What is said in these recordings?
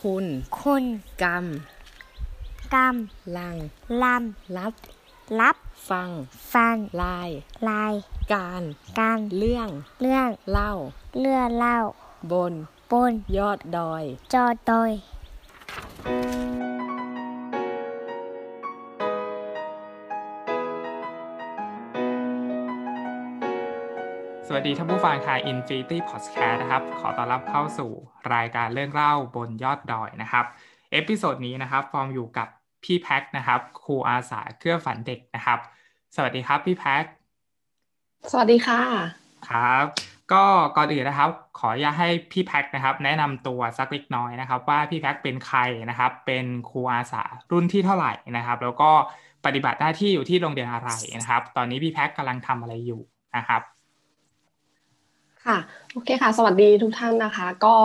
คุณ คุณกรรมกรรมลัง ลรับำ รับ ฟัง ฟัง ลาย ลาย การ การ เรื่อง เรื่อง เล่า เลื่อเล่า บนบนยอดดอย จอดอย วัสดีท่านผู้ฟังทาง Infinity Podcast นะครับ ขอต้อนรับเข้าสู่รายการเรื่องเล่าบนยอดดอยนะครับ episode นี้นะครับ ฟอร์มอยู่กับพี่แพ็คนะครับ ครูอาสาเกื้อฝันเด็กนะครับ สวัสดีครับพี่แพ็ค สวัสดีค่ะ ครับ ก็ก่อนอื่นนะครับ ขออยากให้พี่แพ็คนะครับ แนะนำตัวสักเล็กน้อยนะครับ ว่าพี่แพ็คเป็นใครนะครับ เป็นครูอาสารุ่นที่เท่าไหร่นะครับ แล้วก็ปฏิบัติหน้าที่อยู่ที่โรงเรียนอะไรนะครับ ตอนนี้พี่แพ็คกำลังทำอะไรอยู่นะครับ ค่ะ โอเคค่ะ สวัสดีทุกท่านนะคะ ก็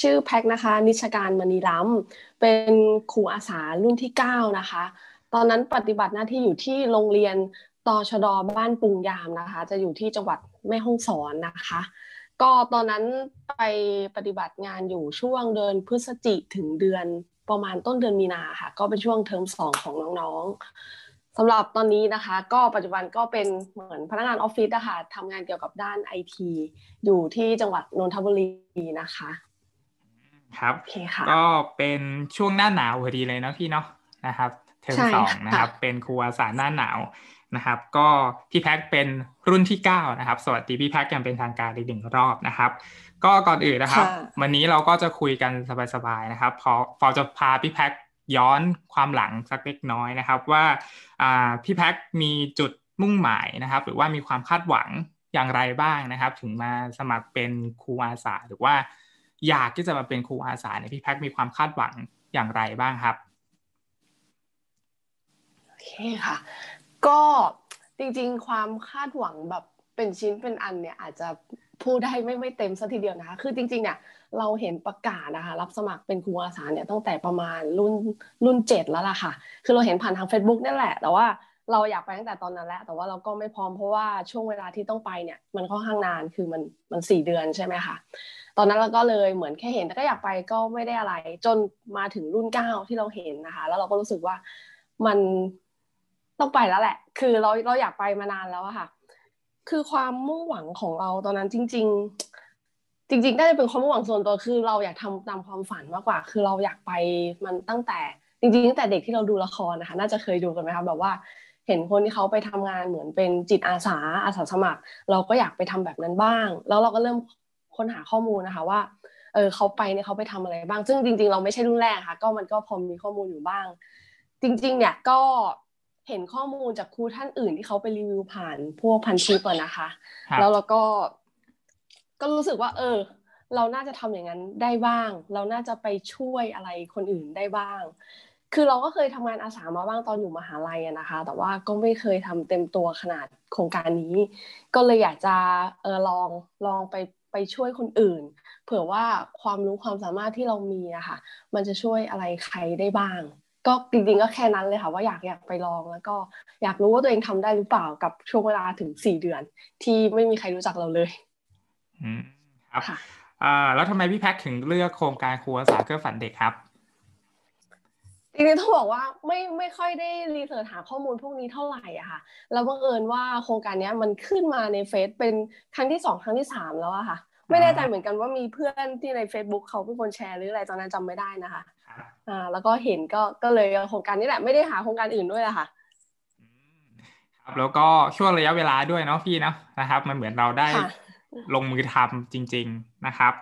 ชื่อแพ็คนะคะ นิชการมณีล้ำเป็นครูอาสารุ่นที่ 9 นะคะ ตอนนั้นปฏิบัติหน้าที่อยู่ที่โรงเรียนตชดบ้านปุงยามนะคะ จะอยู่ที่จังหวัดแม่ฮ่องสอนนะคะ ก็ตอนนั้นไปปฏิบัติงานอยู่ช่วงเดือนพฤศจิถึงเดือนประมาณต้นเดือนมีนาค่ะ ก็เป็นช่วงเทอมสองของน้องๆ สำหรับตอนนี้นะคะ ก็ปัจจุบันก็เป็นเหมือนพนักงานออฟฟิศนะคะทำงานเกี่ยวกับด้านไอทีอยู่ที่จังหวัดนนทบุรีนะคะ ครับโอเคค่ะก็เป็นช่วงหน้าหนาวพอดีเลยเนาะพี่เนาะนะครับเทอมใช่สองค่ะนะครับ เป็นครูอาสาหน้าหนาวนะครับ ก็พี่แพ็คเป็นรุ่นที่เก้านะครับ สวัสดีพี่แพ็คยังเป็นทางการอีกหนึ่งรอบนะครับ ก็ก่อนอื่นนะครับ วันนี้เราก็จะคุยกันสบายๆนะครับพอพอจะพาพี่แพ็ค ย้อนความหลังสักเล็กน้อยนะครับ ว่าพี่แพ็คมีจุดมุ่งหมายนะครับ หรือว่ามีความคาดหวังอย่างไรบ้างนะครับ ถึงมาสมัครเป็นครูอาสาหรือว่าอยากที่จะมาเป็นครูอาสาเนี่ยพี่แพ็คมีความคาดหวังอย่างไรบ้างครับโอเคค่ะ ก็จริงๆ ความคาดหวังแบบเป็นชิ้นเป็นอันเนี่ยอาจจะพูดได้ไม่ไม่เต็มสัทีเดียวนะคะ คือจริงๆเนี่ย เราเห็นประกาศนะคะรับสมัครเป็นครูอาสาเนี่ยตั้งแต่ประมาณรุ่นรุ่นเจ็ดแล้วล่ะค่ะ คือเราเห็นผ่านทาง Facebook นี่แหละ แต่ว่าเราอยากไปตั้งแต่ตอนนั้นแล้ว แต่ว่าเราก็ไม่พร้อมเพราะว่าช่วงเวลาที่ต้องไปเนี่ย มันค่อนข้างนานคือมันมันสี่เดือนใช่ไหมคะตอนนั้นเราก็เลยเหมือนแค่เห็นแต่ก็อยากไปก็ไม่ได้อะไร จนมาถึงรุ่นเก้าที่เราเห็นนะคะ แล้วเราก็รู้สึกว่ามันต้องไปแล้วแหละ คือเราเราอยากไปมานานแล้วอะค่ะ คือความมุ่งหวังของเราตอนนั้นจริง ๆ จริงๆน่าจะเป็นความมุ่งหวังส่วนตัวคือเราอยากทำตามความฝันมากกว่า คือเราอยากไปมันตั้งแต่จริงๆตั้งแต่เด็กที่เราดูละครนะคะน่าจะเคยดูกันไหมคะแบบว่าเห็นคนที่เขาไปทำงานเหมือนเป็นจิตอาสาอาสาสมัคร เราก็อยากไปทำแบบนั้นบ้าง แล้วเราก็เริ่มค้นหาข้อมูลนะคะว่าเออเขาไปเนี่ยเขาไปทำอะไรบ้าง ซึ่งจริง ๆ เราไม่ใช่รุ่นแรกค่ะ ก็มันก็พอมีข้อมูลอยู่บ้าง จริง ๆ เนี่ยก็เห็นข้อมูลจากครูท่านอื่นที่เขาไปรีวิวผ่านพวกพันชิปอะนะคะครับแล้วเราก็ ก็รู้สึกว่า เออ เราน่าจะทำอย่างนั้นได้บ้าง เราน่าจะไปช่วยอะไรคนอื่นได้บ้าง คือเราก็เคยทำงานอาสามาบ้างตอนอยู่มหาลัยนะคะ แต่ว่าก็ไม่เคยทำเต็มตัวขนาดโครงการนี้ ก็เลยอยากจะเออลองลองไปไปช่วยคนอื่น เผื่อว่าความรู้ความสามารถที่เรามีอะค่ะ มันจะช่วยอะไรใครได้บ้าง ก็จริงๆก็แค่นั้นเลยค่ะ ว่าอยากอยากไปลองแล้วก็อยากรู้ว่าตัวเองทำได้หรือเปล่ากับช่วงเวลาถึงสี่เดือน ที่ไม่มีใครรู้จักเราเลย ครับค่ะอ่าแล้วทำไมพี่แพ็คถึงเลือกโครงการครูอาสาเครือฝันเด็กครับจริงๆต้องบอกว่าไม่ไม่ค่อยได้รีเสิร์ชหาข้อมูลพวกนี้เท่าไหร่อะค่ะแล้วบังเอิญว่าโครงการเนี้ยมันขึ้นมาในเฟซเป็นครั้งที่สองครั้งที่สามแล้วอะค่ะ ไม่แน่ใจเหมือนกันว่ามีเพื่อนที่ใน Facebook เขาเป็นคนแชร์หรืออะไรตอนนั้นจำไม่ได้นะคะครับอ่าแล้วก็เห็นก็ก็เลยเอาโครงการนี้แหละไม่ได้หาโครงการอื่นด้วยอะค่ะอืมครับแล้วก็ช่วงระยะเวลาด้วยเนาะพี่เนาะนะครับ มันเหมือนเราได้ค่ะ ลงมือทำจริง ๆนะครับ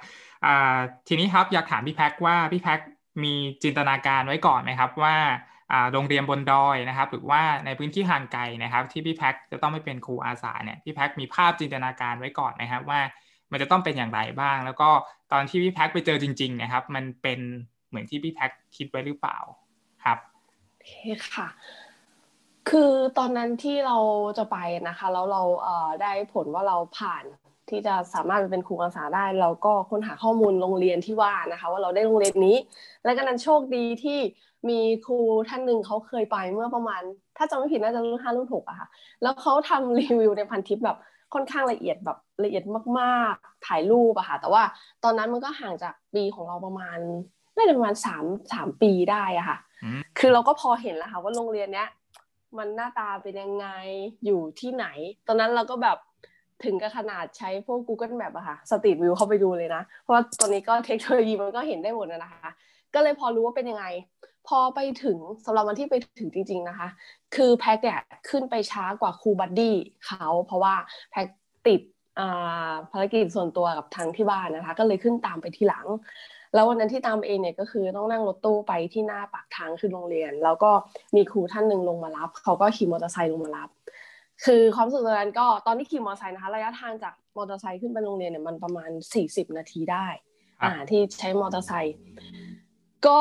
ทีนี้ครับอยากถามพี่แพ็คว่าพี่แพ็คมีจินตนาการไว้ก่อนไหมครับว่าโรงเรียนบนดอยนะครับ หรือว่าในพื้นที่ห่างไกลนะครับ ที่พี่แพ็คจะต้องไม่เป็นครูอาสาเนี่ยพี่แพ็คมีภาพจินตนาการไว้ก่อนไหมครับว่ามันจะต้องเป็นอย่างไรบ้าง แล้วก็ตอนที่พี่แพ็คไปเจอจริง ๆ นะครับ มันเป็นเหมือนที่พี่แพ็คคิดไว้หรือเปล่าครับโอเคค่ะ คือตอนนั้นที่เราจะไปนะคะแล้วเราได้ผลว่าเราผ่าน ที่จะสามารถไปเป็นครูอาสาได้ เราก็ค้นหาข้อมูลโรงเรียนที่ว่านะคะ ว่าเราได้โรงเรียนนี้ และก็นั้นโชคดีที่มีครูท่านหนึ่งเขาเคยไปเมื่อประมาณ ถ้าจำไม่ผิดน่าจะรุ่นห้ารุ่นหกอะค่ะ แล้วเขาทำรีวิวในพันทิปแบบค่อนข้างละเอียดแบบละเอียดมากๆ ถ่ายรูปอะค่ะ แต่ว่าตอนนั้นมันก็ห่างจากปีของเราประมาณน่าจะประมาณสามสามปีได้อะค่ะ คือเราก็พอเห็นแล้วค่ะว่าโรงเรียนเนี้ยมันหน้าตาเป็นยังไงอยู่ที่ไหน ตอนนั้นเราก็แบบ ถึงกับขนาดใช้พวก Google Map อะค่ะสตรีทวิวเข้าไปดูเลยนะ เพราะว่าตอนนี้ก็เทคโนโลยีมันก็เห็นได้หมดนะคะ ก็เลยพอรู้ว่าเป็นยังไง พอไปถึงสำหรับวันที่ไปถึงจริง ๆนะคะ คือแพ็กเนี่ยขึ้นไปช้ากว่าครู buddy เขาเพราะว่าแพ็กติดภารกิจส่วนตัวกับทางที่บ้านนะคะ ก็เลยขึ้นตามไปทีหลัง แล้ววันนั้นที่ตามเองเนี่ยก็คือต้องนั่งรถตู้ไปที่หน้าปากทางคือโรงเรียน แล้วก็มีครูท่านหนึ่งลงมารับ เขาก็ขี่มอเตอร์ไซค์ลงมารับ คือความสุขตอนนั้นก็ตอนที่ขี่มอเตอร์ไซค์นะคะระยะทางจากมอเตอร์ไซค์ขึ้นไปโรงเรียนเนี่ยมันประมาณสี่สิบนาทีได้ อ่า ที่ใช้มอเตอร์ไซค์ก็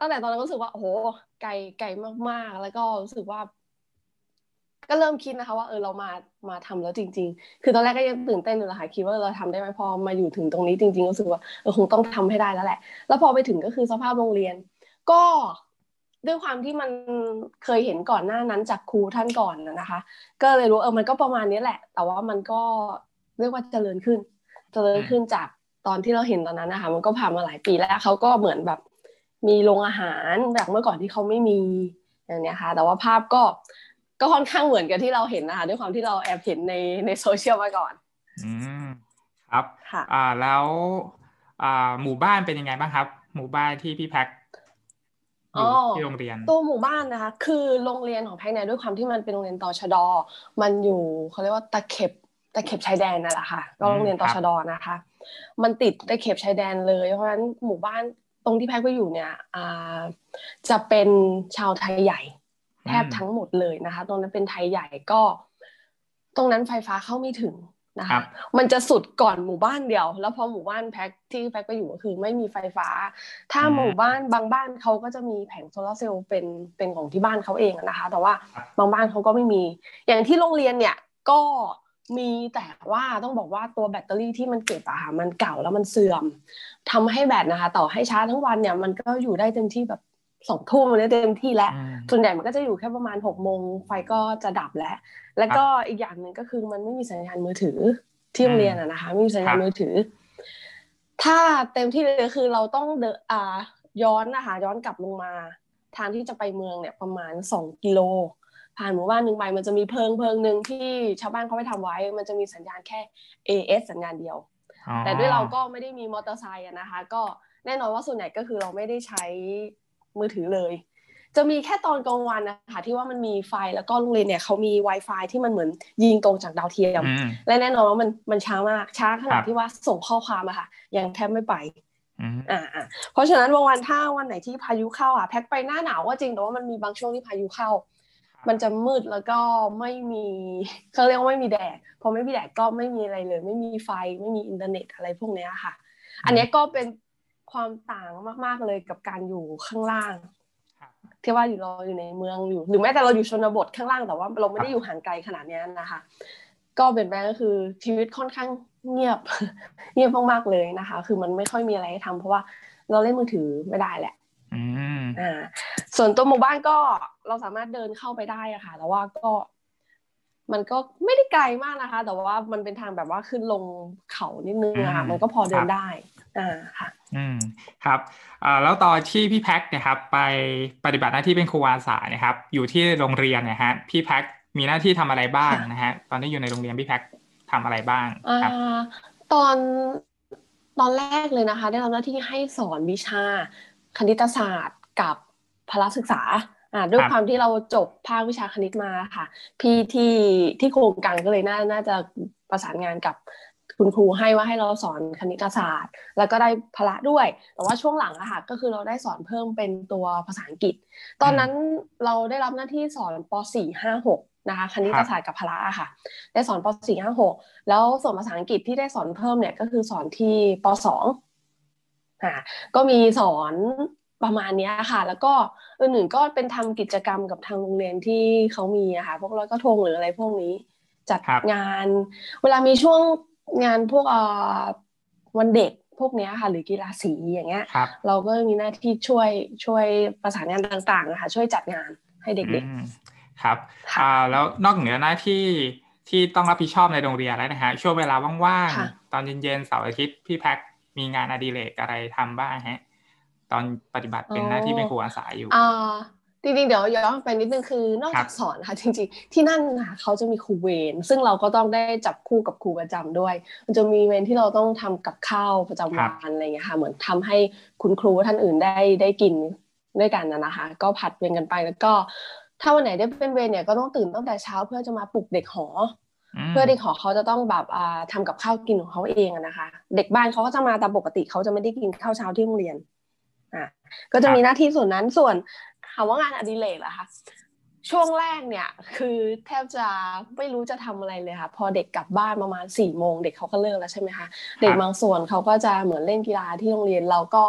ตั้งแต่ตอนนั้นก็รู้สึกว่าโอ้โหไกลไกลมากๆ แล้วก็รู้สึกว่า ก็เริ่มคิดนะคะ ว่าเออเรามามาทำแล้วจริง ๆ คือตอนแรกก็ยังตื่นเต้นอยู่แหละค่ะคิดว่าเราทำได้ไหมพอมาอยู่ถึงตรงนี้จริงๆรู้สึกว่าเออคงต้องทำให้ได้แล้วแหละ แล้วพอไปถึงก็คือสภาพโรงเรียน ก็ ด้วยความที่มันเคยเห็นก่อนหน้านั้นจากครูท่านก่อนนะคะ ก็เลยรู้เออมันก็ประมาณนี้แหละ แต่ว่ามันก็เรียกว่าเจริญขึ้น เจริญขึ้นจากตอนที่เราเห็นตอนนั้นนะคะ มันก็ผ่านมาหลายปีแล้วเขาก็เหมือนแบบมีโรงอาหารแบบเมื่อก่อนที่เขาไม่มีอย่างนี้ค่ะ แต่ว่าภาพก็ก็ค่อนข้างเหมือนกับที่เราเห็นนะคะด้วยความที่เราแอบเห็นในในโซเชียลมาก่อน อืมครับค่ะอ่าแล้วอ่าหมู่บ้านเป็นยังไงบ้างครับ หมู่บ้านที่พี่แพ็ค อยู่ที่โรงเรียนตัวหมู่บ้านนะคะ คือโรงเรียนของแพ็คเนี่ยด้วยความที่มันเป็นโรงเรียนตชด มันอยู่เขาเรียกว่าตะเข็บตะเข็บชายแดนนั่นแหละค่ะ ก็โรงเรียนตชดนะคะ มันติดตะเข็บชายแดนเลย เพราะฉะนั้นหมู่บ้านตรงที่แพ็กไปอยู่เนี่ยจะเป็นชาวไทยใหญ่ แทบทั้งหมดเลยนะคะ ตรงนั้นเป็นไทยใหญ่ก็ ตรงนั้นไฟฟ้าเข้าไม่ถึง นะคะมันจะสุดก่อนหมู่บ้านเดียว แล้วพอหมู่บ้านแพ็กที่แพ็กไปอยู่ก็คือไม่มีไฟฟ้า ถ้าหมู่บ้านบางบ้านเขาก็จะมีแผงโซลาเซลล์เป็นเป็นของที่บ้านเขาเองนะคะ แต่ว่าบางบ้านเขาก็ไม่มี อย่างที่โรงเรียนเนี่ยก็มีแต่ว่าต้องบอกว่าตัวแบตเตอรี่ที่มันเก็บอะค่ะมันเก่าแล้วมันเสื่อมทำให้แบตนะคะ ต่อให้ช้าทั้งวันเนี่ยมันก็อยู่ได้เต็มที่แบบ สองทุ่มมันได้เต็มที่แล้ว ส่วนใหญ่มันก็จะอยู่แค่ประมาณหกโมงไฟก็จะดับแล้ว แล้วก็อีกอย่างหนึ่งก็คือมันไม่มีสัญญาณมือถือที่โรงเรียนอะนะคะไม่มีสัญญาณมือถือ ถ้าเต็มที่เลยคือเราต้องเดอ่าย้อนนะคะย้อนกลับลงมา ทางที่จะไปเมืองเนี่ยประมาณสองกิโลผ่านหมู่บ้านหนึ่งไปมันจะมีเพิงเพิงหนึ่งที่ชาวบ้านเขาไปทำไว้ มันจะมีสัญญาณแค่ AS สัญญาณเดียว แต่ด้วยเราก็ไม่ได้มีมอเตอร์ไซค์นะคะ ก็แน่นอนว่าส่วนใหญ่ก็คือเราไม่ได้ใช้ มือถือเลย จะมีแค่ตอนกลางวันนะคะที่ว่ามันมีไฟแล้วก็โรงเรียนเนี่ยเขามี Wi-Fi ที่มันเหมือนยิงตรงจากดาวเทียม และแน่นอนว่ามันมันช้ามากช้าขนาดที่ว่าส่งข้อความอะค่ะยังแทบไม่ไปอ่าเพราะฉะนั้นบางวันถ้าวันไหนที่พายุเข้าอะแพ็คไปหน้าหนาวก็จริงแต่ว่ามันมีบางช่วงที่พายุเข้า มันจะมืดแล้วก็ไม่มีเขาเรียกว่าไม่มีแดดพอไม่มีแดดก็ไม่มีอะไรเลย ไม่มีไฟไม่มีอินเทอร์เน็ตอะไรพวกนี้ค่ะ อันนี้ก็เป็น ความต่างมาก ๆเลยกับการอยู่ข้างล่างที่ว่าอยู่เราอยู่ในเมืองอยู่ หรือแม้แต่เราอยู่ชนบทข้างล่างแต่ว่าเราไม่ได้อยู่ห่างไกลขนาดนี้นะคะ ก็เป็นแปลก็คือชีวิตค่อนข้างเงียบเงียบมากๆเลยนะคะ คือมันไม่ค่อยมีอะไรให้ทำเพราะว่าเราเล่นมือถือไม่ได้แหละอ่าส่วนตัวหมู่บ้านก็เราสามารถเดินเข้าไปได้อะค่ะแต่ว่าก็ มันก็ไม่ได้ไกลมากนะคะ แต่ว่ามันเป็นทางแบบว่าขึ้นลงเขานิดนึงอะค่ะมันก็พอเดินได้ อ่าค่ะอืมครับอ่าแล้วตอนที่พี่แพ็คเนี่ยครับไปปฏิบัติหน้าที่เป็นครูอาสาเนี่ยครับ อยู่ที่โรงเรียนเนี่ยฮะพี่แพ็คมีหน้าที่ทำอะไรบ้างนะฮะตอนที่อยู่ในโรงเรียนพี่แพ็คทำอะไรบ้างครับตอนตอนแรกเลยนะคะ ได้รับหน้าที่ให้สอนวิชาคณิตศาสตร์กับพละศึกษาอ่าด้วยความที่เราจบภาควิชาคณิตมาค่ะ พี่ที่ที่โครงการก็เลยน่าน่าจะประสานงานกับ คุณครูให้ว่าให้เราสอนคณิตศาสตร์ แล้วก็ได้พละด้วย แต่ว่าช่วงหลังอะค่ะก็คือเราได้สอนเพิ่มเป็นตัวภาษาอังกฤษ ตอนนั้นเราได้รับหน้าที่สอนป .4 5 6นะคะคณิตศาสตร์กับพละค่ะ ได้สอนป .4 5 6แล้วส่วนภาษาอังกฤษที่ได้สอนเพิ่มเนี่ยก็คือสอนที่ป .2 อ่าก็มีสอนประมาณนี้ค่ะ แล้วก็อื่นๆก็เป็นทำกิจกรรมกับทางโรงเรียนที่เขามีอะค่ะพวกร้อยกระทงหรืออะไรพวกนี้จัดงาน เวลามีช่วง งานพวกเอ่อวันเด็กพวกนี้ค่ะหรือกีฬาสีอย่างเงี้ยเราก็มีหน้าที่ช่วยช่วยประสานงานต่างๆนะคะช่วยจัดงานให้เด็กๆครับอ่าแล้วนอกเหนือหน้าที่ที่ต้องรับผิดชอบในโรงเรียนแล้วนะฮะช่วงเวลาว่างๆตอนเย็นๆเสาร์อาทิตย์พี่แพ็คมีงานอดิเรกอะไรทำบ้างฮะตอนปฏิบัติเป็นหน้าที่เป็นครูอาสาอยู่อ่า จริงๆ เดี๋ยวย้อนไปนิดนึงคือนอกจากสอนค่ะจริงๆ ที่นั่นนะเขาจะมีครูเวรซึ่งเราก็ต้องได้จับคู่กับครูประจำด้วย มันจะมีเวรที่เราต้องทำกับข้าวประจำวันอะไรเงี้ยค่ะเหมือนทำให้คุณครูท่านอื่นได้ได้กินด้วยกันนะนะคะ ก็ผัดเวรกันไปแล้วก็ถ้าวันไหนได้เป็นเวรเนี่ยก็ต้องตื่นตั้งแต่เช้าเพื่อจะมาปลุกเด็กหอ เพื่อเด็กหอเขาจะต้องแบบอ่าทำกับข้าวกินของเขาเองนะคะ เด็กบ้านเขาก็จะมาตามปกติเขาจะไม่ได้กินข้าวเช้าที่โรงเรียนอะก็จะมีหน้าที่ส่วนนั้นส่วนถามว่างานอดิเรกเหรอคะช่วงแรกเนี่ยคือแทบจะไม่รู้จะทำอะไรเลยค่ะพอเด็กกลับบ้านประมาณสี่โมงเด็กเขาก็เลิกแล้วใช่ไหมคะเด็กบางส่วนเขาก็จะเหมือนเล่นกีฬาที่โรงเรียนเราก็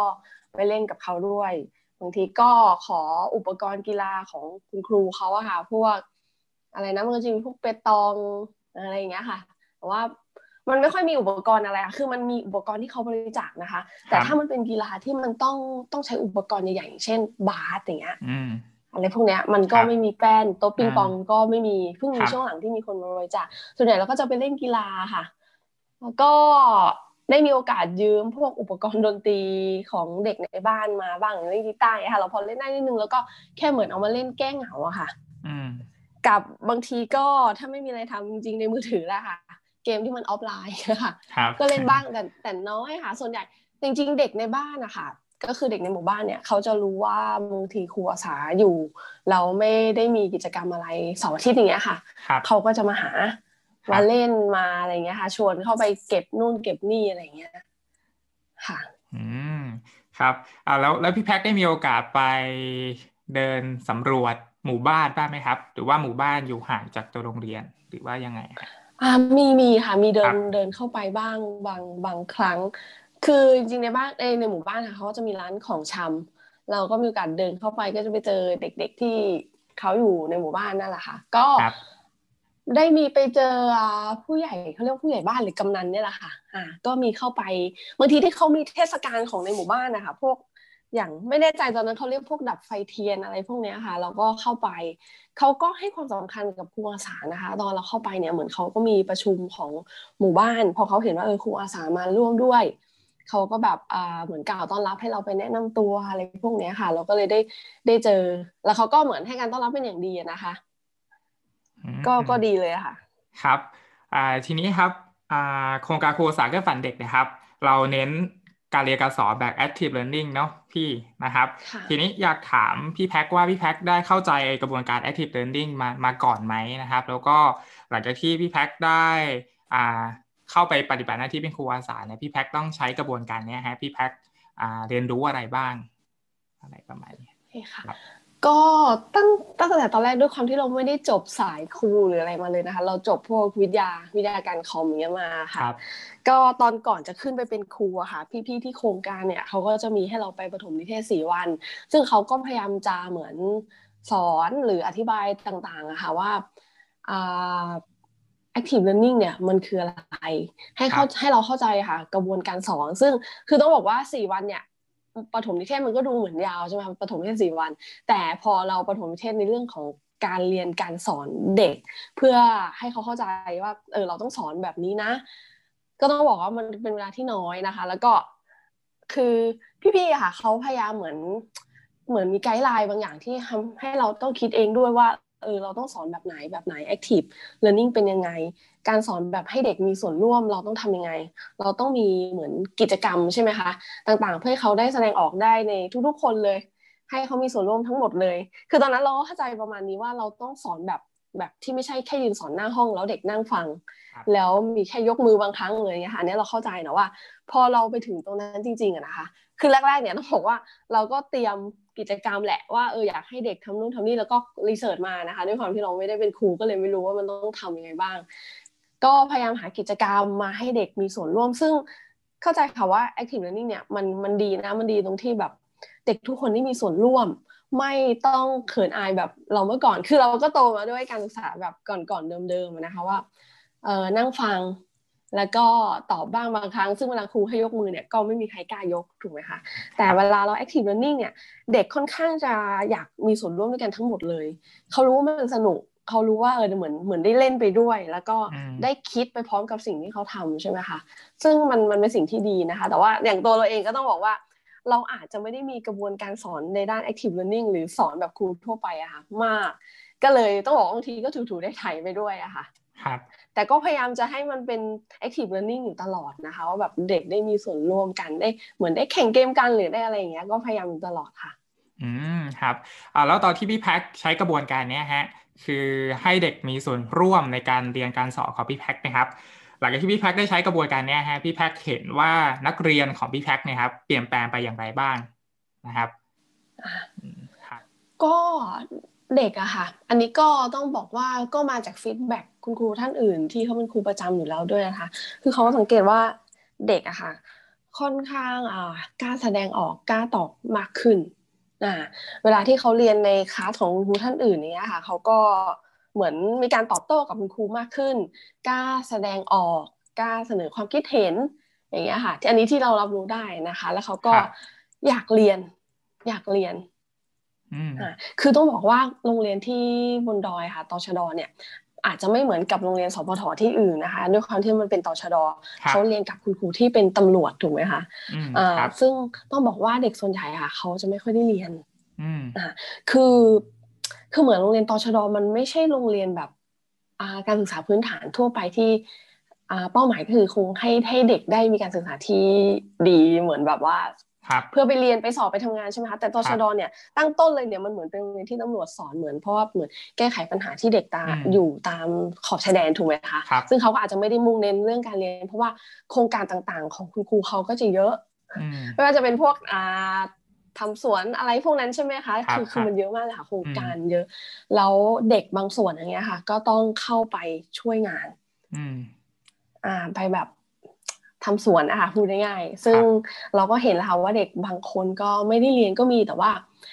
ไปเล่นกับเขาด้วยบางทีก็ขออุปกรณ์กีฬาของคุณครูเขาอะค่ะพวกอะไรนะมันก็จะมีพวกเปตองอะไรอย่างเงี้ยค่ะแต่ว่า มันไม่ค่อยมีอุปกรณ์อะไรอะคือมันมีอุปกรณ์ที่เขาบริจาคนะคะ แต่ถ้ามันเป็นกีฬาที่มันต้องต้องใช้อุปกรณ์ใหญ่ๆเช่น บาสอย่างเงี้ยอะไรพวกเนี้ยมันก็ไม่มีแป้นโต๊ะปิงปองก็ไม่มีเพิ่งมีช่วงหลังที่มีคนมาบริจาคส่วนใหญ่เราก็จะไปเล่นกีฬาค่ะ แล้วก็ได้มีโอกาสยืมพวกอุปกรณ์ดนตรีของเด็กในบ้านมาบ้างเล่นกีตาร์ค่ะเราพอเล่นได้นิดนึงแล้วก็แค่เหมือนเอามาเล่นแก้เหงาอะค่ะกับบางทีก็ถ้าไม่มีอะไรทำจริงในมือถือแหละค่ะ เกมที่มันออฟไลน์ค่ะก็เล่นบ้างแต่แต่น้อยค่ะ ส่วนใหญ่จริง ๆ เด็กในบ้านนะคะก็คือเด็กในหมู่บ้านเนี่ยเขาจะรู้ว่าบางทีครูอาสาอยู่ เราไม่ได้มีกิจกรรมอะไรเสาร์อาทิตย์อย่างเงี้ยค่ะ เขาก็จะมาหามาเล่นมาอะไรเงี้ยค่ะ ชวนเข้าไปเก็บนู่นเก็บนี่อะไรเงี้ยค่ะ อืมครับอ่าแล้วแล้วพี่แพ็กได้มีโอกาสไปเดินสำรวจหมู่บ้านบ้างไหมครับ หรือว่าหมู่บ้านอยู่ห่างจากตัวโรงเรียนหรือว่ายังไงครับ อ่ามีมีค่ะ มีเดินเดินเข้าไปบ้างบางบางครั้ง คือจริงๆในบ้านในหมู่บ้านค่ะเขาก็จะมีร้านของชำเราก็มีโอกาสเดินเข้าไปก็จะไปเจอเด็ก ๆที่เขาอยู่ในหมู่บ้านนั่นแหละค่ะ ก็ได้มีไปเจอผู้ใหญ่เขาเรียกผู้ใหญ่บ้านหรือกำนันเนี่ยแหละค่ะ อ่า ก็มีเข้าไปบางทีที่เขามีเทศกาลของในหมู่บ้านนะคะพวก อย่างไม่แน่ใจตอนนั้นเขาเรียกพวกดับไฟเทียนอะไรพวกนี้ค่ะเราก็เข้าไปเขาก็ให้ความสำคัญกับครูอาสานะคะ ตอนเราเข้าไปเนี่ยเหมือนเขาก็มีประชุมของหมู่บ้าน พอเขาเห็นว่าเออครูอาสามาร่วมด้วยเขาก็แบบอ่าเหมือนกล่าวต้อนรับให้เราไปแนะนำตัวอะไรพวกนี้ค่ะ เราก็เลยได้ได้เจอ แล้วเขาก็เหมือนให้การต้อนรับเป็นอย่างดีนะคะ ก็ก็ดีเลยค่ะ ครับอ่าทีนี้ครับอ่าโครงการครูสาเกื้อฝันเด็กนะครับ เราเน้น การเรียนการสอนแบบ active learning เนาะพี่นะครับ ทีนี้อยากถามพี่แพ็กว่าพี่แพ็กได้เข้าใจกระบวนการ active learning มามาก่อนไหมนะครับ แล้วก็หลังจากที่พี่แพ็กได้อ่าเข้าไปปฏิบัติหน้าที่เป็นครูอาสาเนี่ยพี่แพ็กต้องใช้กระบวนการนี้ฮะพี่แพ็กอ่าเรียนรู้อะไรบ้าง อะไรประมาณนี้ค่ะก็ตั้งตั้งแต่ตอนแรกด้วยความที่เราไม่ได้จบสายครูหรืออะไรมาเลยนะคะ เราจบพวกวิทยาวิทยาการคอมเงี้ยมาค่ะก็ตอนก่อนจะขึ้นไปเป็นครูอะค่ะ พี่ๆที่โครงการเนี่ยเขาก็จะมีให้เราไปปฐมนิเทศสี่วัน ซึ่งเขาก็พยายามจะเหมือนสอนหรืออธิบายต่างๆอะค่ะว่าอ่า active learning เนี่ยมันคืออะไร ให้เขาให้เราเข้าใจค่ะ กระบวนการสอน ซึ่งคือต้องบอกว่าสี่วันเนี่ยปฐมนิเทศมันก็ดูเหมือนยาวใช่ไหมปฐมนิเทศสี่วัน แต่พอเราปฐมนิเทศในเรื่องของการเรียนการสอนเด็ก เพื่อให้เขาเข้าใจว่าเออเราต้องสอนแบบนี้นะ ก็ต้องบอกว่ามันเป็นเวลาที่น้อยนะคะ แล้วก็คือพี่ๆค่ะเขาพยายามเหมือนเหมือนมีไกด์ไลน์บางอย่างที่ทำให้เราต้องคิดเองด้วยว่าเออเราต้องสอนแบบไหนแบบไหน active learning เป็นยังไง การสอนแบบให้เด็กมีส่วนร่วมเราต้องทำยังไง เราต้องมีเหมือนกิจกรรมใช่ไหมคะ ต่างๆ เพื่อให้เขาได้แสดงออกได้ในทุกๆ คนเลย ให้เขามีส่วนร่วมทั้งหมดเลย คือตอนนั้นเราก็เข้าใจประมาณนี้ว่าเราต้องสอนแบบ แบบที่ไม่ใช่แค่ยืนสอนหน้าห้องแล้วเด็กนั่งฟัง แล้วมีแค่ยกมือบางครั้งเลยนะคะอันนี้เราเข้าใจนะว่า พอเราไปถึงตรงนั้นจริงๆอะนะคะ คือแรกๆเนี่ยต้องบอกว่าเราก็เตรียมกิจกรรมแหละว่าเอออยากให้เด็กทำนู่นทำนี่แล้วก็รีเสิร์ชมานะคะด้วยความที่เราไม่ได้เป็นครูก็เลยไม่รู้ว่ามันต้องทํำยังไงบ้าง ก็พยายามหากิจกรรมมาให้เด็กมีส่วนร่วม ซึ่งเข้าใจค่ะว่า active learning เนี่ยมันมันดีนะมันดีตรงที่แบบเด็กทุกคนที่มีส่วนร่วม ไม่ต้องเขินอายแบบเราเมื่อก่อน คือเราก็โตมาด้วยการศึกษาแบบก่อนๆเดิมๆนะคะว่าเออนั่งฟังแล้วก็ตอบบ้างบางครั้ง ซึ่งเวลาครูให้ยกมือเนี่ยก็ไม่มีใครกล้ายกถูกไหมคะแต่เวลาเรา active learning เนี่ยเด็กค่อนข้างจะอยากมีส่วนร่วมด้วยกันทั้งหมดเลยเขารู้ว่ามันสนุกเขารู้ว่าเออเหมือนเหมือนได้เล่นไปด้วย แล้วก็ได้คิดไปพร้อมกับสิ่งที่เขาทำใช่ไหมคะซึ่งมันมันเป็นสิ่งที่ดีนะคะ แต่ว่าอย่างตัวเราเองก็ต้องบอกว่า เราอาจจะไม่ได้มีกระบวนการสอนในด้าน active learning หรือสอนแบบครูทั่วไปอะค่ะมาก ก็เลยต้องบอกบางทีก็ถูๆได้ไถไปด้วยอะค่ะครับแต่ก็พยายามจะให้มันเป็น active learning อยู่ตลอดนะคะว่าแบบเด็กได้มีส่วนร่วมกันได้เหมือนได้แข่งเกมกันหรือได้อะไรอย่างเงี้ยก็พยายามอยู่ตลอดค่ะ อืมครับอ่าแล้วตอนที่พี่แพ็คใช้กระบวนการเนี้ยฮะคือให้เด็กมีส่วนร่วมในการเรียนการสอนของพี่แพ็คนะครับ หลังจากที่พี่แพ็คได้ใช้กระบวนการนี้ฮะพี่แพ็คเห็นว่านักเรียนของพี่แพ็คเนี่ยครับเปลี่ยนแปลงไปอย่างไรบ้างนะครับ ก็เด็กอะค่ะ อันนี้ก็ต้องบอกว่าก็มาจาก feedback คุณครูท่านอื่น ที่เขาเป็นครูประจำอยู่แล้วด้วยนะคะ คือเขาสังเกตว่าเด็กอะค่ะ ค่อนข้างอ่ากล้าแสดงออกกล้าตอบมากขึ้นอ่าเวลาที่เขาเรียนในคลาสของคุณครูท่านอื่นเนี้ยค่ะเขาก็เหมือนมีการตอบโต้กับคุณครูมากขึ้น กล้าแสดงออก กล้าเสนอความคิดเห็น อย่างเงี้ยค่ะ ที่อันนี้ที่เรารับรู้ได้นะคะ แล้วเขาก็ครับอยากเรียน อยากเรียนอืมอ่าคือต้องบอกว่าโรงเรียนที่บนดอยค่ะตชดเนี่ยอาจจะไม่เหมือนกับโรงเรียนสพทที่อื่นนะคะ ด้วยความที่มันเป็นตชดครับเขาเรียนกับคุณครูที่เป็นตำรวจถูกไหมคะอืมอ่าครับซึ่งต้องบอกว่าเด็กส่วนใหญ่ค่ะเขาจะไม่ค่อยได้เรียนอืมอ่าคือ คือเหมือนโรงเรียนตชดมันไม่ใช่โรงเรียนแบบอ่าการศึกษาพื้นฐานทั่วไปที่อ่าเป้าหมายก็คือคงให้ให้เด็กได้มีการศึกษาที่ดีเหมือนแบบว่าครับเพื่อไปเรียนไปสอบไปทำงานใช่ไหมคะแต่ตชดเนี่ยตั้งต้นเลยเนี่ยมันเหมือนเป็นโรงเรียนที่ตำรวจสอนเหมือนเพราะว่าเหมือนแก้ไขปัญหาที่เด็กตาอืมอยู่ตามขอบชายแดนถูกไหมคะครับซึ่งเขาก็อาจจะไม่ได้มุ่งเน้นเรื่องการเรียน เพราะว่าโครงการต่างๆ ของคุณครูเขาก็จะเยอะอืมไม่ว่าจะเป็นพวก อ่าทำสวนอะไรพวกนั้นใช่ไหมคะครับคือคคืรัอบมันเยอะมากเลยค่ะโครงอืมการเยอะ แล้วเด็กบางส่วนอย่างเงี้ยค่ะ ก็ต้องเข้าไปช่วยงานอืมอ่าไปแบบทำสวนอะค่ะพูดง่ายๆซึ่งเราก็เห็นแล้วค่ะว่าเด็กบางคนก็ไม่ได้เรียนก็มีแต่ว่า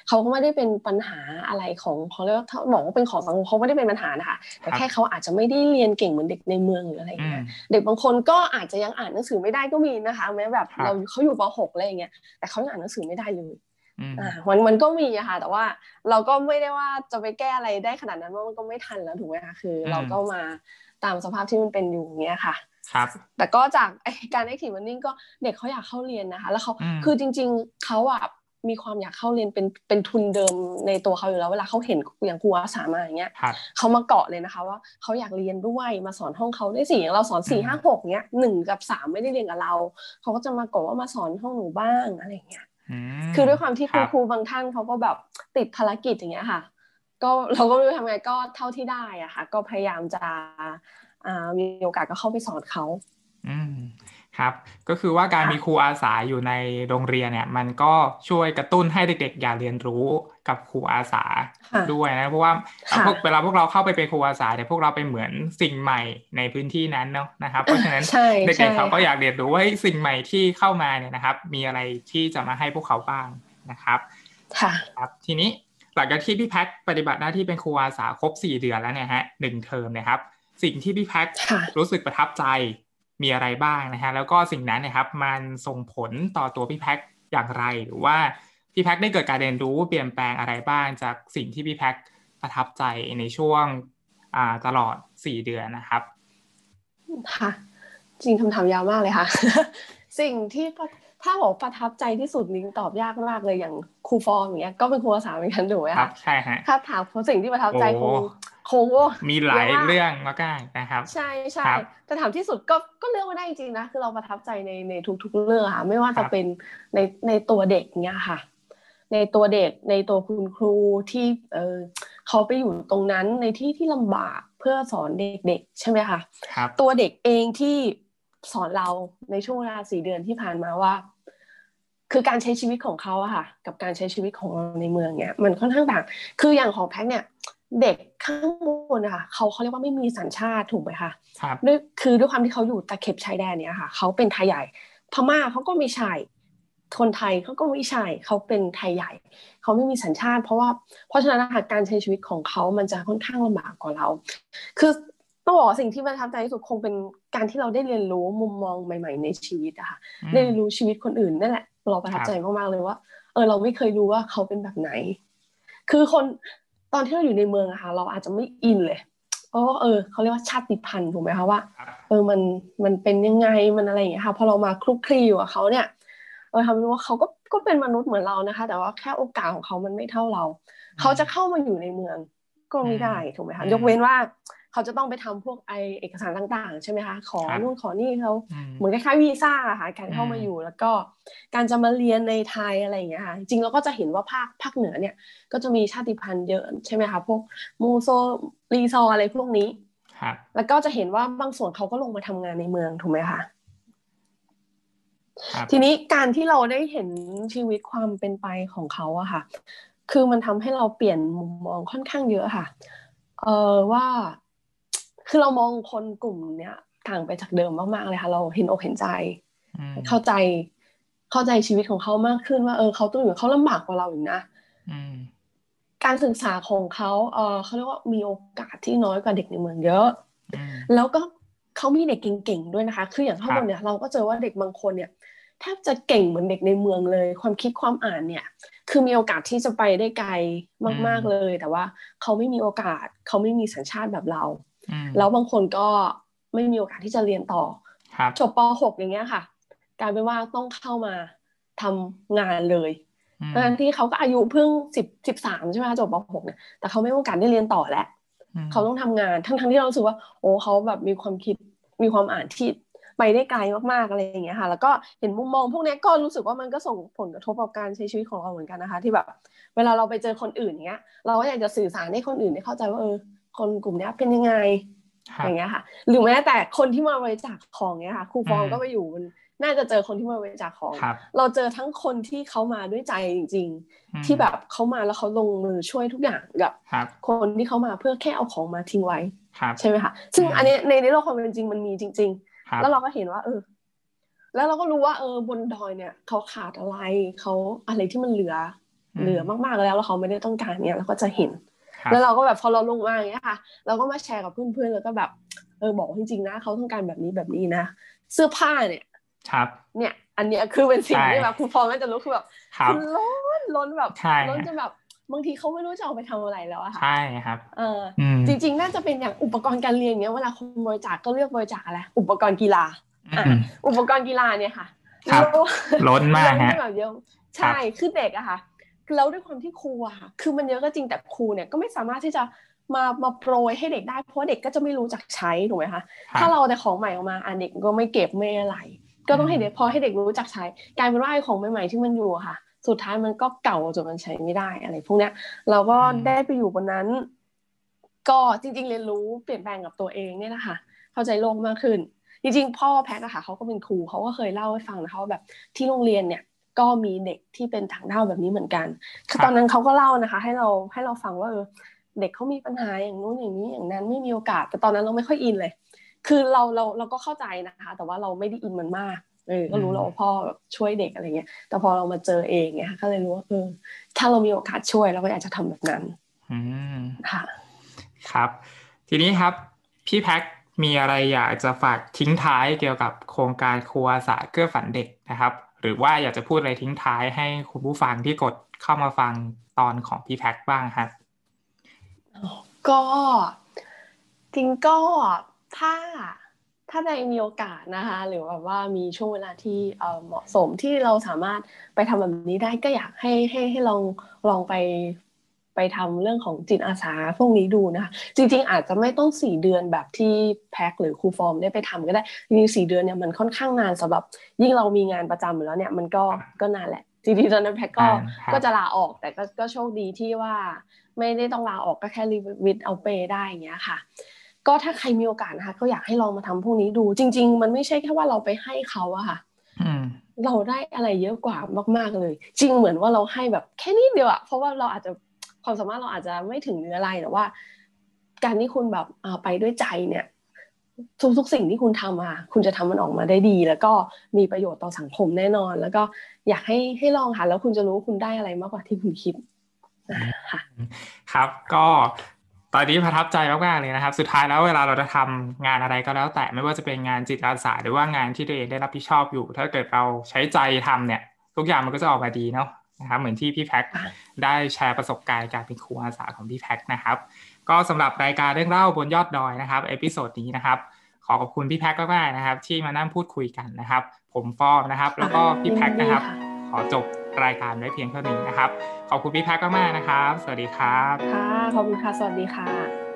เขาก็ไม่ได้เป็นปัญหาอะไรของเขาเรียกว่าถ้าบอกว่าเป็นของสังคมเขาไม่ได้เป็นปัญหานะคะแต่ครับแค่เขาอาจจะไม่ได้เรียนเก่งเหมือนเด็กในเมืองหรืออะไรอย่างอืเงี้มยเด็กบางคนก็อาจจะยังอ่านหนังสือไม่ได้ก็มีนะคะแม้แบบครับเราเขาอยู่ป .6 อะไรอย่างเงี้ยแต่เขายังอ่านหนังสือไม่ได้เลยอื มอ่ามันมันก็มีอะค่ะ แต่ว่าเราก็ไม่ได้ว่าจะไปแก้อะไรได้ขนาดนั้นเพราะมันก็ไม่ทันแล้วถูกไหมคะคือ เราก็มาตามสภาพที่มันเป็นอยู่อย่างเงี้ยค่ะ ครับ แต่ก็จากไอ้การ active learning ก็เด็กเขาอยากเข้าเรียนนะคะ แล้วเขาอืมคือจริง ๆเขาอะมีความอยากเข้าเรียนเป็นเป็นทุนเดิมในตัวเขาอยู่แล้วเวลาเขาเห็นอย่างครูอาสามาอย่างเงี้ยครับเขามาเกาะเลยนะคะว่าเขาอยากเรียนด้วยมาสอนห้องเขาได้สี่อย่างเราสอนสี่อืมห้าหกเนี้ยหนึ่งกับสามไม่ได้เรียนกับเราเขาก็จะมาเกาะว่ามาสอนห้องหนูบ้างอะไรอย่างเงี้ยอืม คือด้วยความที่คุณรับครูบางท่านเขาก็แบบติดภารกิจอย่างเงี้ยค่ะ ก็เราก็ไม่รู้ทำไงก็เท่าที่ได้อะค่ะ ก็พยายามจะอ่ามีโอกาสก็เข้าไปสอนเขาอืมครับ ก็คือว่าการค่ะมีครูอาสาอยู่ในโรงเรียนเนี่ย มันก็ช่วยกระตุ้นให้เด็กๆ อยากเรียนรู้ กับครูอาสาค่ะด้วยนะเพราะว่าค่ะพวกเวลาพวกเราเข้าไปเป็นครูอาสาเนี่ยพวกเราไปเหมือนสิ่งใหม่ในพื้นที่นั้นเนาะนะครับ เพราะฉะนั้นใช่เด็ใช่กๆเขาก็อยากเรียนรู้ว่าเฮ้ยสิ่งใหม่ที่เข้ามาเนี่ยนะครับ มีอะไรที่จะมาให้พวกเขาบ้างนะครับค่ะครับทีนี้หลังจากที่พี่แพ็คปฏิบัติหน้าที่เป็นครูอาสาครบสี่เดือนแล้วเนี่ยฮะหนึ่งเทอมเนะครับ สิ่งที่พี่แพ็คค่ะรู้สึกประทับใจมีอะไรบ้างนะฮะแล้วก็สิ่งนั้นเนะครับ มันส่งผลต่อตัวพี่แพ็คอย่างไรหรือว่า พี่แพ็คได้เกิดการเรียนรู้เปลี่ยนแปลงอะไรบ้างจากสิ่งที่พี่แพ็คประทับใจในช่วงอ่าตลอดสี่เดือนนะครับ ค่ะ จริงคำถามยาวมากเลยค่ะ สิ่งที่ประถ้าบอกประทับใจที่สุดนิ้งตอบยากมากเลยอย่างครูฟอร์มอย่างเงี้ยก็เป็นครูภาษาเหมือนกันถูกไหมครัคะบใช่ฮะถ้าถามสิ่งที่ประทับใจคโอ้งคงโอ้มีหลายเยอะมากเรื่องมากๆนะครับ ใช่ใช่ครับแต่ถามที่สุดก็ก็เลือกไม่ได้จริงๆนะคือเราประทับใจในในทุกๆเรื่องค่ะไม่ว่าครัจะบเป็นในในตัวเด็กเนี้ยค่ะ ในตัวเด็กในตัวคุณครูที่เออเขาไปอยู่ตรงนั้นในที่ที่ลำบากเพื่อสอนเด็กๆ ใช่ไหมคะครับตัวเด็กเองที่สอนเราในช่วงเวลาสี่เดือนที่ผ่านมาว่า คือการใช้ชีวิตของเขาอะค่ะ กับการใช้ชีวิตของเราในเมืองเนี่ยมันค่อนข้างต่าง คืออย่างของแพ็กเนี่ยเด็กข้างบนนะคะเขาเขาเรียกว่าไม่มีสัญชาติถูกไหมคะครับด้วยคือด้วยความที่เขาอยู่ตะเข็บชายแดนเนี่ยค่ะ เขาเป็นไทยใหญ่ พม่าเขาก็ไม่ใช่ คนไทยเขาก็ไม่ใช่เขาเป็นไทยใหญ่เขาไม่มีสัญชาติ เพราะว่าเพราะฉะนั้นนะคะการใช้ชีวิตของเขามันจะค่อนข้างลำบากกว่าเรา คือต้องบอกว่าสิ่งที่ประทับใจที่สุดคงเป็นการที่เราได้เรียนรู้มุมมองใหม่ ๆ ในชีวิตอะค่ะอืมได้เรียนรู้ชีวิตคนอื่นนั่นแหละเราประทับใจมากๆเลยว่า เออเราไม่เคยรู้ว่าเขาเป็นแบบไหน คือคนตอนที่เราอยู่ในเมืองอะค่ะเราอาจจะไม่อินเลยเพราะว่าเออเขาเรียกว่าชาติพันธุ์ถูกไหมคะว่าครับเออมันมันเป็นยังไงมันอะไรอย่างเงี้ยค่ะพอเรามาคลุกคลีอยู่กับเขาเนี่ย เออทำให้รู้ว่าเขาก็ก็เป็นมนุษย์เหมือนเรานะคะ แต่ว่าแค่โอกาสของเขามันไม่เท่าเรา เขาจะเข้ามาอยู่ในเมืองก็ไม่ได้ถูกไหมคะยกเว้นว่าเขาจะต้องไปทำพวกไอเอกสารต่าง ๆ ใช่ไหมคะ ขอนู่นขอนี่เขาเหมือนคล้ายๆวีซ่าค่ะการเข้ามาอยู่ แล้วก็การจะมาเรียนในไทยอะไรอย่างเงี้ยค่ะจริงเราก็จะเห็นว่าภาคภาคเหนือเนี่ย ก็จะมีชาติพันธุ์เยอะใช่ไหมคะพวกมูโซรีซออะไรพวกนี้แล้วก็จะเห็นว่าบางส่วนเขาก็ลงมาทำงานในเมืองถูกไหมคะ ทีนี้การที่เราได้เห็นชีวิตความเป็นไปของเขาอะค่ะ คือมันทำให้เราเปลี่ยนมุมมองค่อนข้างเยอะค่ะ เออว่า คือเรามองคนกลุ่มเนี้ยต่างไปจากเดิมมากๆเลยค่ะ เราเห็นอกเห็นใจ เข้าใจ เข้าใจชีวิตของเขามากขึ้นว่า เออเขาต้องอยู่เขาลำบากกว่าเราอีกนะการศึกษาของเขาเออเขาเรียกว่ามีโอกาสที่น้อยกว่าเด็กในเมืองเยอะ แล้วก็เขามีเด็กเก่งๆด้วยนะคะ คืออย่างข้างบนเนี่ยเราก็เจอว่าเด็กบางคนเนี่ย แทบจะเก่งเหมือนเด็กในเมืองเลย ความคิดความอ่านเนี่ย คือมีโอกาสที่จะไปได้ไกลมาก ๆเลย แต่ว่าเขาไม่มีโอกาส เขาไม่มีสัญชาติแบบเรา แล้วบางคนก็ไม่มีโอกาสที่จะเรียนต่อจบป .6 อย่างเงี้ยค่ะกลายเป็นว่าต้องเข้ามาทำงานเลยทั้งที่เขาก็อายุเพิ่งสิบสิบสามใช่ไหมคะจบป .6 เนี่ยแต่เขาไม่มีโอกาสได้เรียนต่อแล้วเขาต้องทำงานทั้งทั้งที่เราสึกว่า โอ้เขาแบบมีความคิดมีความอ่านที่ ไปได้ไกลมากๆอะไรอย่างเงี้ยค่ะ แล้วก็เห็นมุมมองพวกนี้ก็รู้สึกว่ามันก็ส่งผลกระทบกับการใช้ชีวิตของเราเหมือนกันนะคะ ที่แบบ เวลาเราไปเจอคนอื่นเงี้ย เราก็อยากจะสื่อสารให้คนอื่นได้เข้าใจว่าเออคนกลุ่มนี้เป็นยังไงอย่างเงี้ยค่ะ หรือแม้แต่คนที่มาบริจาคของเงี้ยค่ะครูฟองก็ไปอยู่มันน่าจะเจอคนที่มาบริจาคของ เราเจอทั้งคนที่เขามาด้วยใจจริง ๆ ที่แบบเขามาแล้วเขาลงมือช่วยทุกอย่างกับ คนที่เขามาเพื่อแค่เอาของมาทิ้งไว้ใช่ไหมคะซึ่งอันนี้ในในโลกความเป็นจริงมันมีจริงๆ แล้วเราก็เห็นว่า เออ แล้วเราก็รู้ว่า เออบนดอยเนี่ยเขาขาดอะไรเขาอะไรที่มันเหลือ เหลือมากๆแล้วแล้วเขาไม่ได้ต้องการเนี่ยเราก็จะเห็น แล้วเราก็แบบพอเราลงมาอย่างเงี้ยค่ะ เราก็มาแชร์กับเพื่อนๆแล้วก็แบบเออบอกจริงๆนะเขาต้องการแบบนี้แบบนี้นะเสื้อผ้าเนี่ยครับ เนี่ย อันเนี้ยคือเป็นสิ่งที่แบบคุณฟองน่าจะรู้คือแบบคุณล้นล้นแบบล้นจะแบบ บางทีเขาไม่รู้จะเอาไปทำอะไรแล้วอะค่ะใช่ครับเออจริง ๆ น่าจะเป็นอย่างอุปกรณ์การเรียนเนี้ยเวลาคนบริจาคก็เลือกบริจาคอะไรอุปกรณ์กีฬาอ่าอุปกรณ์กีฬาเนี่ยค่ะล้นมากฮะแบบเยอะใช่คือเด็กอะค่ะแล้วด้วยความที่ครูอะค่ะคือมันเยอะก็จริงแต่ครูเนี่ยก็ไม่สามารถที่จะมามาโปรยให้เด็กได้เพราะเด็กก็จะไม่รู้จักใช้ถูกไหมคะถ้าเราแต่ของใหม่ออกมาอะเด็กก็ไม่เก็บไม่อะไร ก็ต้องให้เด็กพอให้เด็กรู้จักใช้กลายเป็นว่าไอ้ของใหม่ๆที่มันอยู่ค่ะ สุดท้ายมันก็เก่าจนมันใช้ไม่ได้อะไรพวกเนี้ย เราก็ได้ไปอยู่บนนั้น ก็จริง ๆ เรียนรู้เปลี่ยนแปลงกับตัวเองเนี่ยนะคะเข้าใจโลกมากขึ้น จริง ๆ พ่อแพทอะค่ะเขาก็เป็นครูเขาก็เคยเล่าให้ฟังนะคะว่าแบบที่โรงเรียนเนี่ยก็มีเด็กที่เป็นถังเท่าแบบนี้เหมือนกันคือตอนนั้นเขาก็เล่านะคะ ให้เราให้เราฟังว่าเออเด็กเขามีปัญหาอย่างนู้นอย่างนี้อย่างนั้นไม่มีโอกาส แต่ตอนนั้นเราไม่ค่อยอินเลย คือเราเราเราก็เข้าใจนะคะ แต่ว่าเราไม่ได้อินมันมาก เออก็รู้แล้วว่าพ่อช่วยเด็กอะไรเงี้ย แต่พอเรามาเจอเองเนี่ยก็เลยรู้ว่าเออถ้าเรามีโอกาสช่วยเราก็อยากจะทำแบบนั้นอืมค่ะ ครับ ทีนี้ครับพี่แพ็คมีอะไรอยากจะฝากทิ้งท้ายเกี่ยวกับโครงการครัวสาเกื้อฝันเด็กนะครับ หรือว่าอยากจะพูดอะไรทิ้งท้ายให้คุณผู้ฟังที่กดเข้ามาฟังตอนของพี่แพ็คบ้างครับก็จริงก็ถ้า ถ้าในมีโอกาสนะคะ หรือแบบว่ามีช่วงเวลาที่เหมาะสมที่เราสามารถไปทำแบบนี้ได้ก็อยากให้ให้ให้ลองลองไปไปทำเรื่องของจิตอาสาพวกนี้ดูนะคะจริง ๆ อาจจะไม่ต้องสี่เดือนแบบที่แพ็คหรือครูฟอร์มได้ไปทำก็ได้จริงๆสี่เดือนเนี่ยมันค่อนข้างนานสำหรับ ยิ่งเรามีงานประจำอยู่แล้วเนี่ยมันก็ก็นานแหละจริงๆตอนนั้นแพ็คก็ก็จะลาออกแต่ก็ก็โชคดีที่ว่า ไม่ได้ต้องลาออกก็แค่รีวิทเอาเปได้อย่างเงี้ยค่ะ ก็ถ้าใครมีโอกาสนะคะก็อยากให้ลองมาทำพวกนี้ดู จริง ๆ มันไม่ใช่แค่ว่าเราไปให้เขาอะค่ะเราได้อะไรเยอะกว่ามากๆเลย จริงเหมือนว่าเราให้แบบแค่นี้เดียวอะเพราะว่าเราอาจจะความสามารถเราอาจจะไม่ถึงเนื้ออะไรแต่ว่า การที่คุณแบบไปด้วยใจเนี่ย ทุกๆสิ่งที่คุณทำอะคุณจะทำมันออกมาได้ดี แล้วก็มีประโยชน์ต่อสังคมแน่นอน แล้วก็อยากให้ให้ลองค่ะแล้วคุณจะรู้คุณได้อะไรมากกว่าที่คุณคิดค่ะครับก็ ตอนนี้ประทับใจมากๆเลยนะครับ สุดท้ายแล้วเวลาเราจะทำงานอะไรก็แล้ว แต่ไม่ว่าจะเป็นงานจิตอาสาหรือว่างานที่ตัวเองได้รับผิดชอบอยู่ ถ้าเกิดเราใช้ใจทำเนี่ย ทุกอย่างมันก็จะออกมาดีเนาะนะครับเหมือนที่พี่แพ็คได้แชร์ประสบการณ์การเป็นครูอาสาของพี่แพ็คนะครับ ก็สำหรับรายการเรื่องเล่าบนยอดดอยนะครับ episode นี้นะครับขอขอบคุณพี่แพ็คมากๆนะครับ ที่มานั่งพูดคุยกันนะครับ ผมฟอร์มนะครับ แล้วก็พี่แพ็คนะครับ ขอจบ รายการไว้เพียงเท่านี้นะครับ ขอบคุณพี่แพ็กมากๆนะครับ สวัสดีครับ ค่ะ ขอบคุณค่ะ สวัสดีค่ะ